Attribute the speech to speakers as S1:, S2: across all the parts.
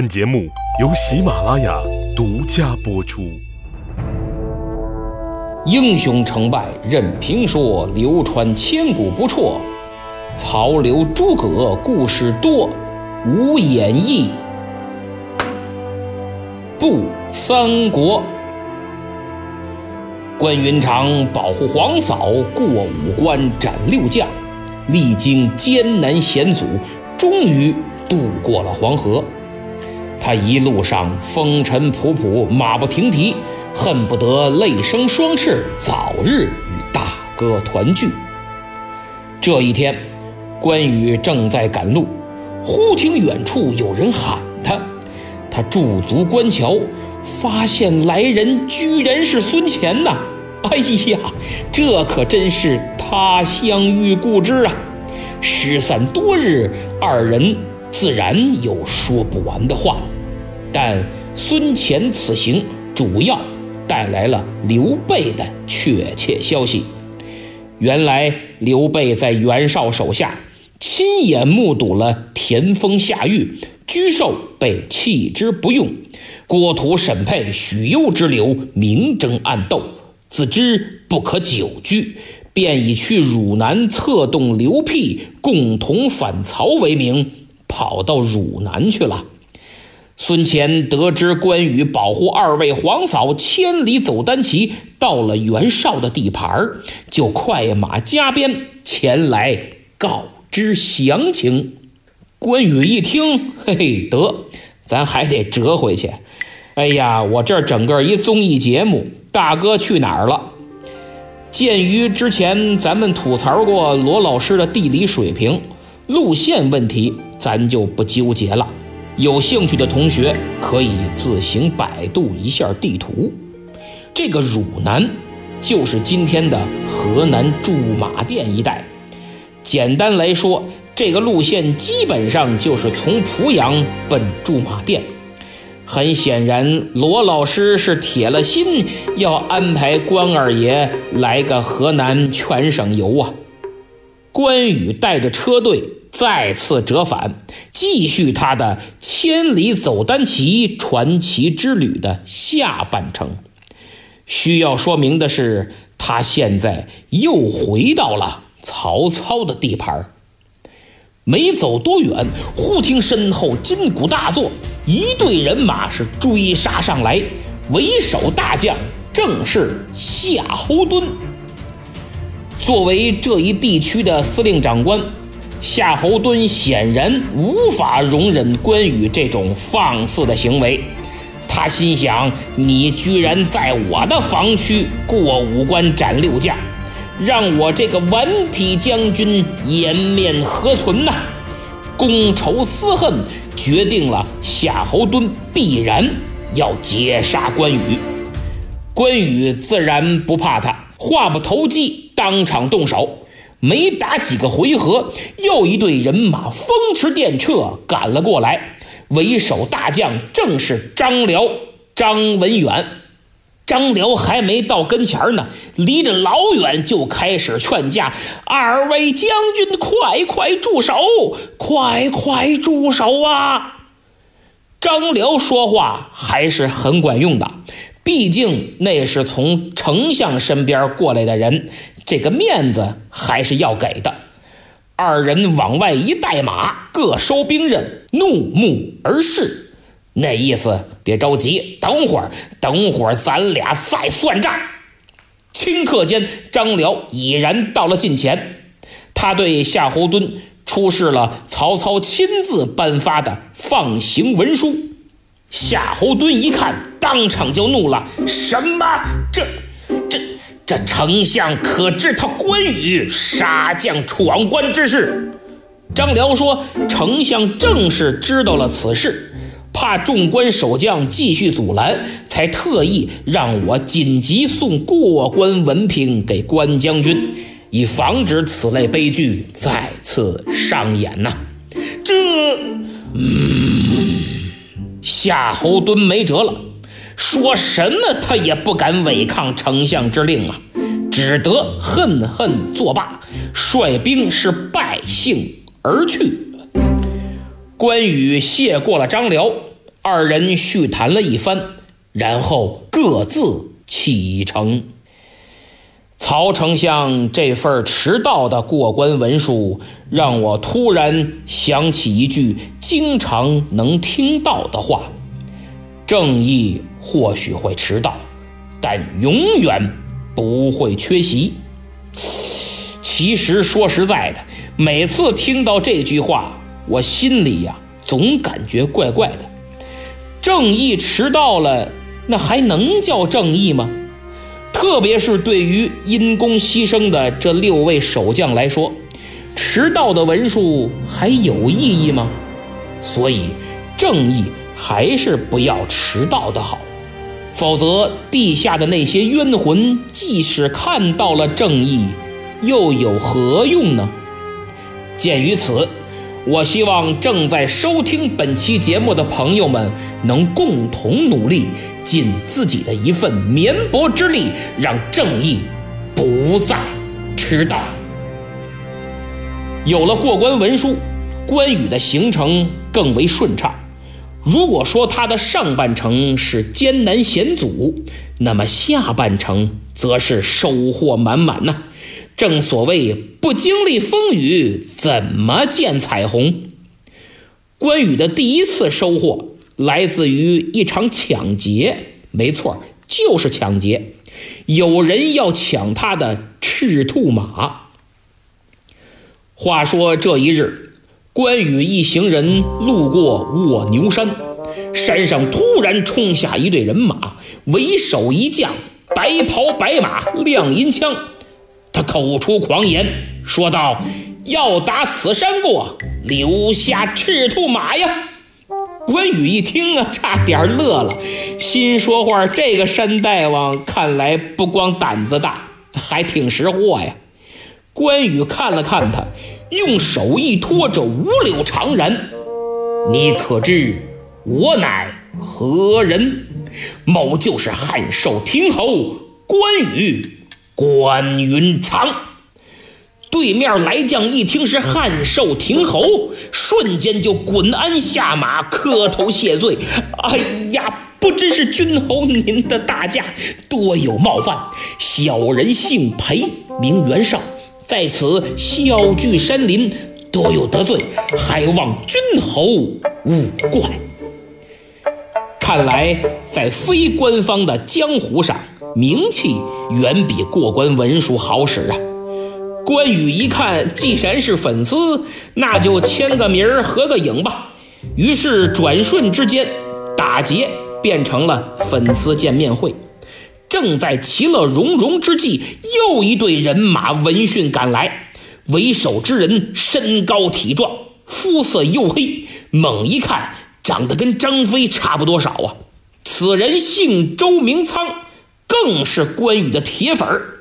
S1: 本节目由喜马拉雅独家播出。
S2: 英雄成败任评说，流传千古不辍。曹刘诸葛故事多，无演义不三国。关云长保护皇嫂，过五关斩六将，历经艰难险阻，终于渡过了黄河。他一路上风尘仆仆，马不停蹄，恨不得泪生双翅，早日与大哥团聚。这一天，关羽正在赶路，忽听远处有人喊他。他驻足观瞧，发现来人居然是孙乾呐！哎呀，这可真是他乡遇故知啊！失散多日，二人自然有说不完的话。但孙乾此行主要带来了刘备的确切消息。原来刘备在袁绍手下亲眼目睹了田丰下狱，沮授被弃之不用，郭图、审配、许攸之流明争暗斗，自知不可久居，便以去汝南策动刘辟共同反曹为名，跑到汝南去了。孙乾得知关羽保护二位皇嫂千里走单骑，到了袁绍的地盘就快马加鞭前来告知详情。关羽一听，嘿嘿，得，咱还得折回去。哎呀，我这整个一综艺节目，大哥去哪儿了？鉴于之前咱们吐槽过罗老师的地理水平、路线问题，咱就不纠结了。有兴趣的同学可以自行百度一下地图。这个汝南就是今天的河南驻马店一带。简单来说，这个路线基本上就是从濮阳奔驻马店。很显然，罗老师是铁了心要安排关二爷来个河南全省游啊。关羽带着车队。再次折返，继续他的千里走单骑传奇之旅的下半程。需要说明的是，他现在又回到了曹操的地盘。没走多远，忽听身后金鼓大作，一队人马是追杀上来，为首大将正是夏侯惇。作为这一地区的司令长官。夏侯惇显然无法容忍关羽这种放肆的行为，他心想：你居然在我的防区过五关斩六将，让我这个文体将军颜面何存呐？公仇私恨决定了夏侯惇必然要截杀关羽。关羽自然不怕他，话不投机，当场动手。没打几个回合，又一队人马风驰电掣赶了过来。为首大将正是张辽、张文远。张辽还没到跟前呢，离着老远就开始劝架：“二位将军，快快住手！快快住手啊！”张辽说话还是很管用的，毕竟那是从丞相身边过来的人。这个面子还是要给的。二人往外一带马，各收兵刃，怒目而视。那意思，别着急，等会儿，等会儿，咱俩再算账。顷刻间，张辽已然到了近前，他对夏侯惇出示了曹操亲自颁发的放行文书。夏侯惇一看，当场就怒了：“什么？这？”这丞相可知他关羽杀将闯关之事？张辽说：“丞相正是知道了此事，怕众官守将继续阻拦，才特意让我紧急送过关文凭给关将军，以防止此类悲剧再次上演呐。”这，嗯，夏侯惇没辙了。说什么他也不敢违抗丞相之令啊，只得恨恨作罢，率兵是败兴而去。关羽谢过了张辽，二人叙谈了一番，然后各自启程。曹丞相这份迟到的过关文书，让我突然想起一句经常能听到的话：正义或许会迟到，但永远不会缺席。其实说实在的，每次听到这句话，我心里呀总感觉怪怪的。正义迟到了，那还能叫正义吗？特别是对于因公牺牲的这六位守将来说，迟到的文书还有意义吗？所以，正义还是不要迟到的好，否则地下的那些冤魂，即使看到了正义，又有何用呢？鉴于此。我希望正在收听本期节目的朋友们能共同努力，尽自己的一份绵薄之力，让正义不再迟到。有了过关文书，关羽的行程更为顺畅。如果说他的上半程是艰难险阻，那么下半程则是收获满满呐。正所谓不经历风雨，怎么见彩虹？关羽的第一次收获来自于一场抢劫，没错，就是抢劫。有人要抢他的赤兔马。话说这一日，关羽一行人路过卧牛山，山上突然冲下一队人马，为首一将，白袍白马，亮银枪。他口出狂言，说道：“要打此山过，留下赤兔马呀！”关羽一听啊，差点乐了，心说话：“这个山大王看来不光胆子大，还挺识货呀。”关羽看了看他，用手一托着五柳长髯：“你可知我乃何人？某就是汉寿亭侯关羽。”关云长，对面来将一听是汉寿亭侯，瞬间就滚鞍下马，磕头谢罪。哎呀，不知是君侯您的大驾，多有冒犯。小人姓裴，名袁绍，在此啸聚山林，多有得罪，还望君侯勿怪。看来在非官方的江湖上。名气远比过关文书好使啊！关羽一看，既然是粉丝，那就签个名儿、合个影吧。于是转瞬之间，打劫变成了粉丝见面会。正在其乐融融之际，又一队人马闻讯赶来。为首之人身高体壮，肤色黝黑，猛一看长得跟张飞差不多少啊！此人姓周，名苍。更是关羽的铁粉儿，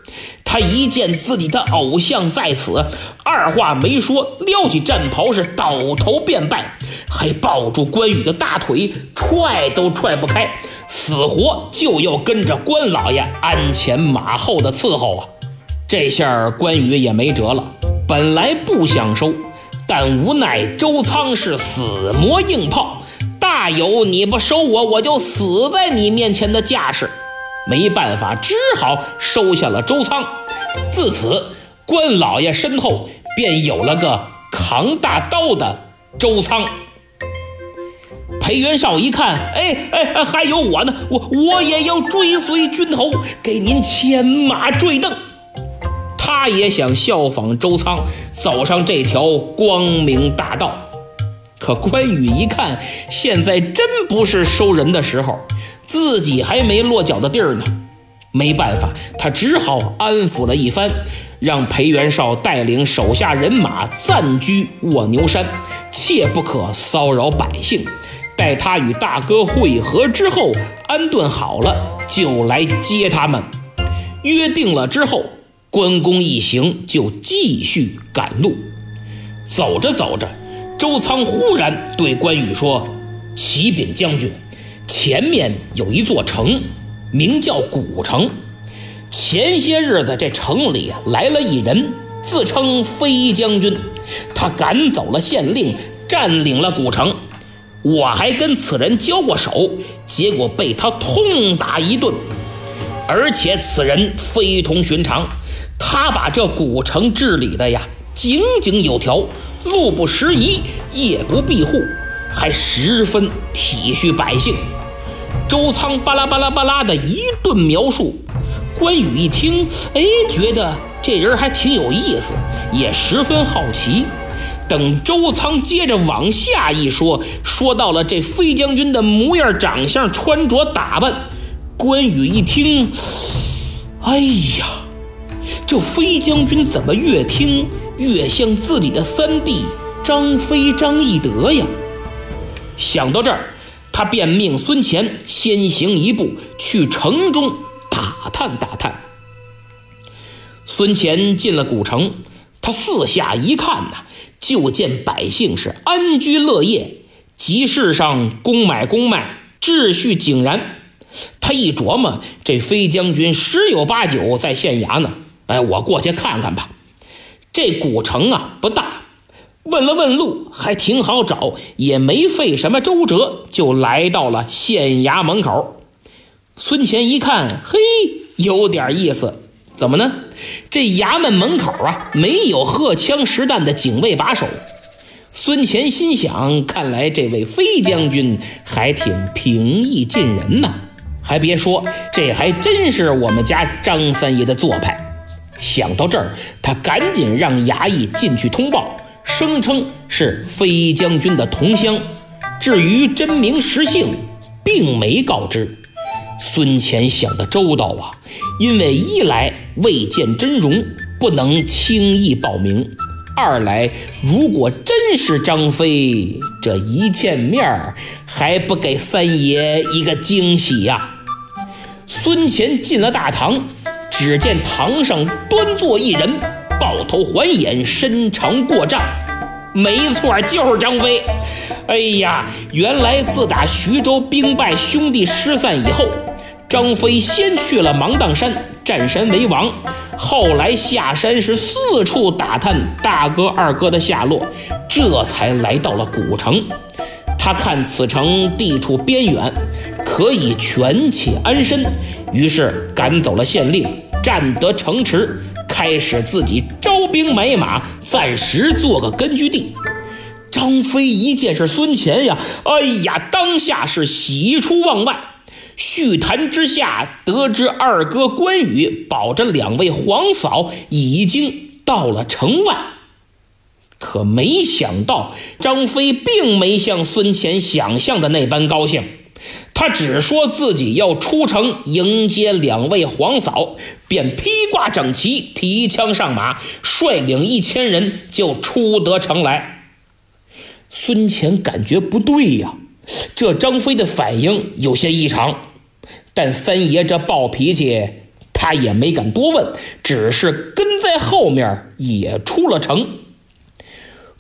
S2: 他一见自己的偶像在此，二话没说，撩起战袍是倒头便拜，还抱住关羽的大腿，踹都踹不开，死活就要跟着关老爷鞍前马后的伺候啊！这下关羽也没辙了，本来不想收，但无奈周仓是死磨硬泡，大有你不收我，我就死在你面前的架势。没办法，只好收下了周仓。自此，关老爷身后便有了个扛大刀的周仓。裴元绍一看，哎哎，还有我呢，我我也要追随君侯，给您牵马坠镫。他也想效仿周仓，走上这条光明大道。可关羽一看，现在真不是收人的时候。自己还没落脚的地儿呢，没办法，他只好安抚了一番，让裴元绍带领手下人马暂居卧牛山，切不可骚扰百姓。待他与大哥会合之后，安顿好了，就来接他们。约定了之后，关公一行就继续赶路。走着走着，周仓忽然对关羽说：“启禀将军。”前面有一座城，名叫古城。前些日子，这城里来了一人，自称飞将军。他赶走了县令，占领了古城。我还跟此人交过手，结果被他痛打一顿。而且此人非同寻常，他把这古城治理的呀井井有条，路不拾遗，夜不闭户，还十分体恤百姓。周仓巴拉巴拉巴拉的一顿描述，关羽一听，哎，觉得这人还挺有意思，也十分好奇。等周仓接着往下一说，说到了这飞将军的模样、长相、穿着打扮，关羽一听，哎呀，这飞将军怎么越听越像自己的三弟张飞张翼德呀？想到这儿。他便命孙乾先行一步去城中打探打探。孙乾进了古城，他四下一看呐，就见百姓是安居乐业，集市上公买公卖，秩序井然。他一琢磨，这飞将军十有八九在县衙呢。哎，我过去看看吧。这古城啊不大。问了问路，还挺好找，也没费什么周折，就来到了县衙门口。孙乾一看，嘿，有点意思，怎么呢？这衙门门口啊，没有荷枪实弹的警卫把守。孙乾心想，看来这位飞将军还挺平易近人呐。还别说，这还真是我们家张三爷的做派。想到这儿，他赶紧让衙役进去通报。声称是飞将军的同乡，至于真名实姓，并没告知。孙乾想的周到啊，因为一来未见真容，不能轻易报名；二来如果真是张飞，这一见面还不给三爷一个惊喜呀？孙乾进了大堂，只见堂上端坐一人，头环眼，身长过丈。没错，就是张飞。哎呀，原来自打徐州兵败、兄弟失散以后，张飞先去了芒砀山占山为王，后来下山是四处打探大哥、二哥的下落，这才来到了古城。他看此城地处边远，可以权且安身，于是赶走了县令，占得城池。开始自己招兵买马，暂时做个根据地。张飞一见是孙乾呀，哎呀，当下是喜出望外。叙谈之下，得知二哥关羽保着两位皇嫂已经到了城外，可没想到张飞并没像孙乾想象的那般高兴。他只说自己要出城迎接两位皇嫂，便披挂整齐，提枪上马，率领一千人就出得城来。孙乾感觉不对呀，这张飞的反应有些异常，但三爷这暴脾气，他也没敢多问，只是跟在后面也出了城。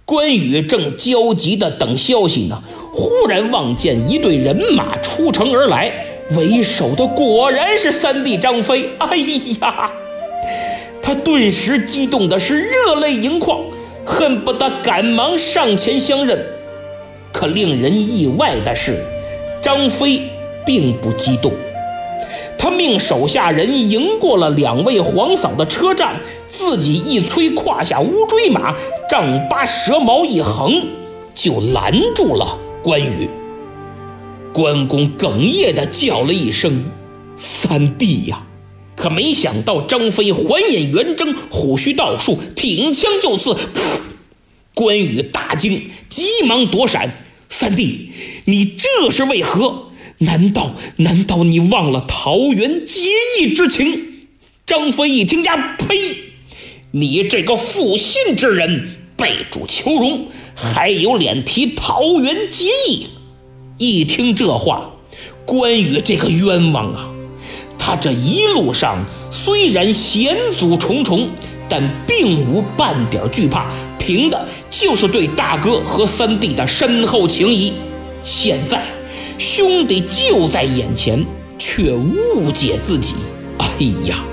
S2: 关羽正焦急地等消息呢，忽然望见一队人马出城而来，为首的果然是三弟张飞。哎呀，他顿时激动的是热泪盈眶，恨不得赶忙上前相认。可令人意外的是，张飞并不激动。他命手下人迎过了两位皇嫂的车站，自己一催胯下乌骓马，丈八蛇矛一横，就拦住了关羽。关公哽咽地叫了一声：“三弟呀！”可没想到张飞环眼圆睁，虎须倒竖，挺枪就刺。关羽大惊，急忙躲闪：“三弟，你这是为何？”难道难道你忘了桃园结义之情？张飞一听呀，呸！你这个负心之人，背主求荣，还有脸提桃园结义？一听这话，关羽这个冤枉啊！他这一路上虽然险阻重重，但并无半点惧怕，凭的就是对大哥和三弟的深厚情谊。现在。兄弟就在眼前，却误解自己。哎呀，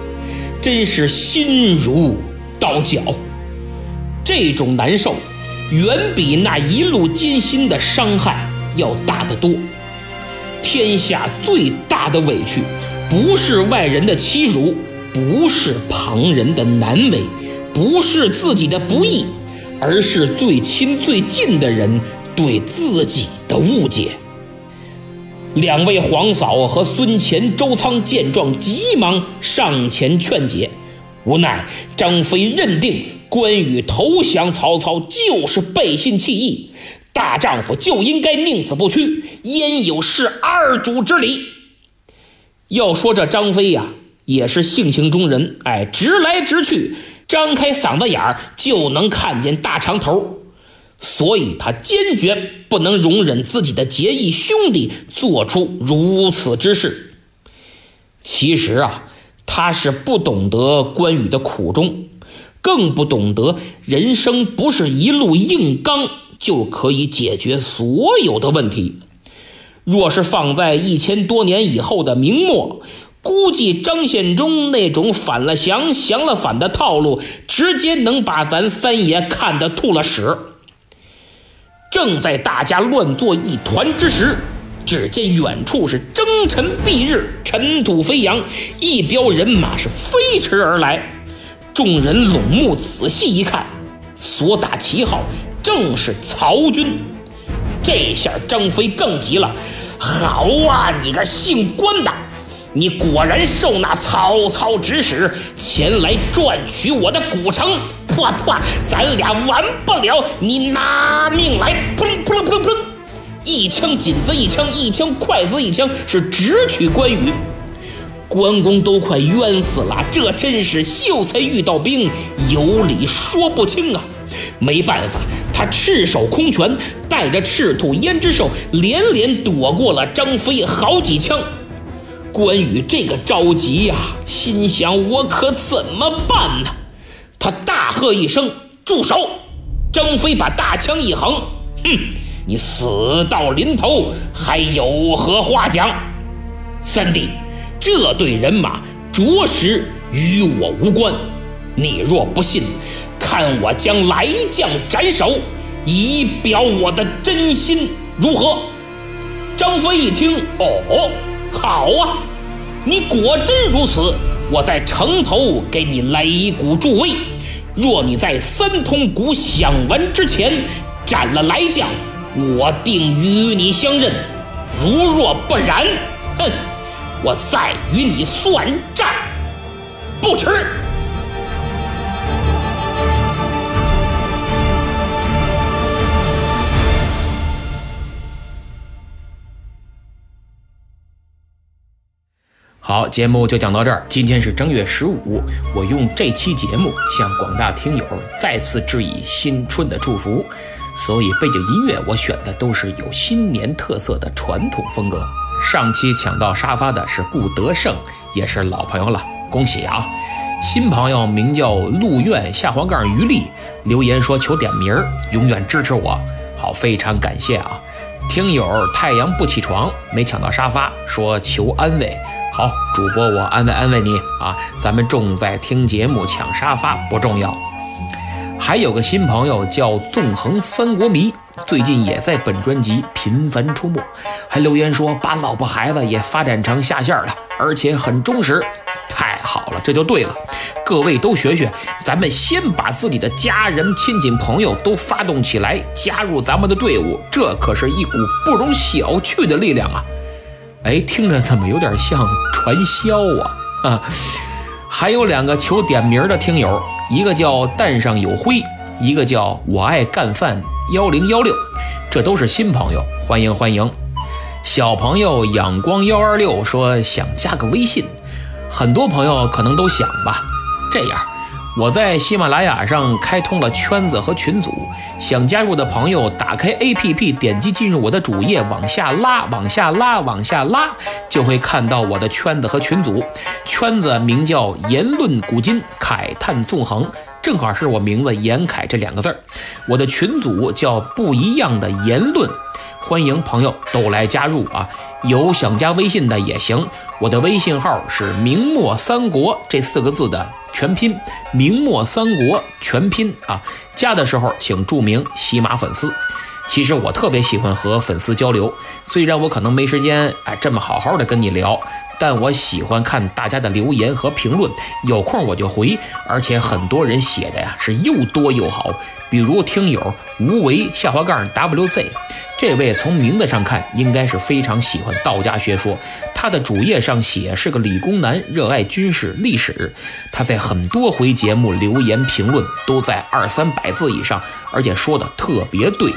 S2: 真是心如刀绞。这种难受，远比那一路艰辛的伤害要大得多。天下最大的委屈，不是外人的欺辱，不是旁人的难为，不是自己的不义，而是最亲最近的人对自己的误解。两位皇嫂和孙乾、周仓见状，急忙上前劝解。无奈张飞认定关羽投降曹操就是背信弃义，大丈夫就应该宁死不屈，焉有弑二主之理？要说这张飞呀，也是性情中人，哎，直来直去，张开嗓子眼儿就能看见大长头。所以他坚决不能容忍自己的结义兄弟做出如此之事。其实啊，他是不懂得关羽的苦衷，更不懂得人生不是一路硬刚就可以解决所有的问题。若是放在一千多年以后的明末，估计张献忠那种反了降、降了反的套路，直接能把咱三爷看得吐了屎。正在大家乱作一团之时，只见远处是征尘蔽日，尘土飞扬，一彪人马是飞驰而来。众人拢目仔细一看，所打旗号正是曹军。这下张飞更急了：“好啊，你个姓关的！”你果然受那曹操指使前来赚取我的古城，破破，咱俩完不了！你拿命来！砰砰砰砰，一枪紧子一枪，一枪快子一枪，是直取关羽。关公都快冤死了，这真是秀才遇到兵，有理说不清啊！没办法，他赤手空拳，带着赤兔胭脂兽，连连躲过了张飞好几枪。关羽这个着急呀，心想我可怎么办呢？他大喝一声：“住手！”张飞把大枪一横：“哼，你死到临头还有何话讲？”三弟，这队人马着实与我无关。你若不信，看我将来将斩首，以表我的真心，如何？张飞一听，哦。好啊，你果真如此，我在城头给你擂鼓助威。若你在三通鼓响完之前斩了来将，我定与你相认；如若不然，哼，我再与你算账，不迟。好，节目就讲到这儿。今天是正月十五，我用这期节目向广大听友再次致以新春的祝福。所以背景音乐我选的都是有新年特色的传统风格。上期抢到沙发的是顾德胜，也是老朋友了，恭喜啊！新朋友名叫陆苑下黄杠于丽，留言说求点名儿，永远支持我。好，非常感谢啊！听友太阳不起床没抢到沙发，说求安慰。好，主播，我安慰安慰你啊！咱们重在听节目，抢沙发不重要。还有个新朋友叫纵横三国迷，最近也在本专辑频繁出没，还留言说把老婆孩子也发展成下线了，而且很忠实。太好了，这就对了。各位都学学，咱们先把自己的家人、亲戚、朋友都发动起来，加入咱们的队伍，这可是一股不容小觑的力量啊！哎，听着怎么有点像传销啊？啊，还有两个求点名的听友，一个叫蛋上有灰，一个叫我爱干饭幺零幺六，这都是新朋友，欢迎欢迎。小朋友阳光幺二六说想加个微信，很多朋友可能都想吧，这样。我在喜马拉雅上开通了圈子和群组，想加入的朋友打开 APP，点击进入我的主页，往下拉，往下拉，往下拉，就会看到我的圈子和群组。圈子名叫“言论古今，慨叹纵横”，正好是我名字“严凯”这两个字儿。我的群组叫“不一样的言论”，欢迎朋友都来加入啊！有想加微信的也行，我的微信号是“明末三国”这四个字的。全拼明末三国全拼啊！加的时候请注明喜马粉丝。其实我特别喜欢和粉丝交流，虽然我可能没时间哎这么好好的跟你聊，但我喜欢看大家的留言和评论，有空我就回，而且很多人写的呀是又多又好，比如听友无为下滑杠 WZ。这位从名字上看，应该是非常喜欢道家学说。他的主页上写是个理工男，热爱军事历史。他在很多回节目留言评论都在二三百字以上，而且说的特别对，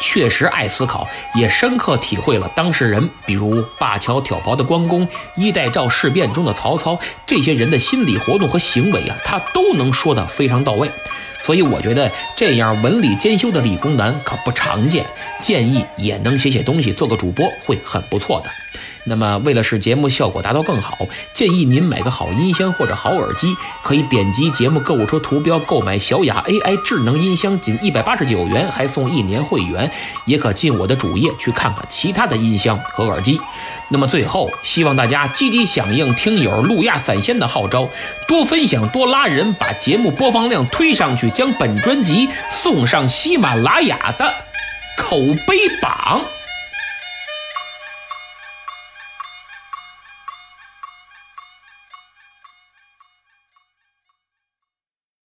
S2: 确实爱思考，也深刻体会了当事人，比如灞桥挑袍的关公、衣带诏事变中的曹操这些人的心理活动和行为啊，他都能说得非常到位。所以我觉得这样文理兼修的理工男可不常见，建议也能写写东西，做个主播会很不错的。那么，为了使节目效果达到更好，建议您买个好音箱或者好耳机，可以点击节目购物车图标购买小雅 AI 智能音箱，仅一百八十九元，还送一年会员。也可进我的主页去看看其他的音箱和耳机。那么最后，希望大家积极响应听友路亚散仙的号召，多分享，多拉人，把节目播放量推上去，将本专辑送上喜马拉雅的口碑榜。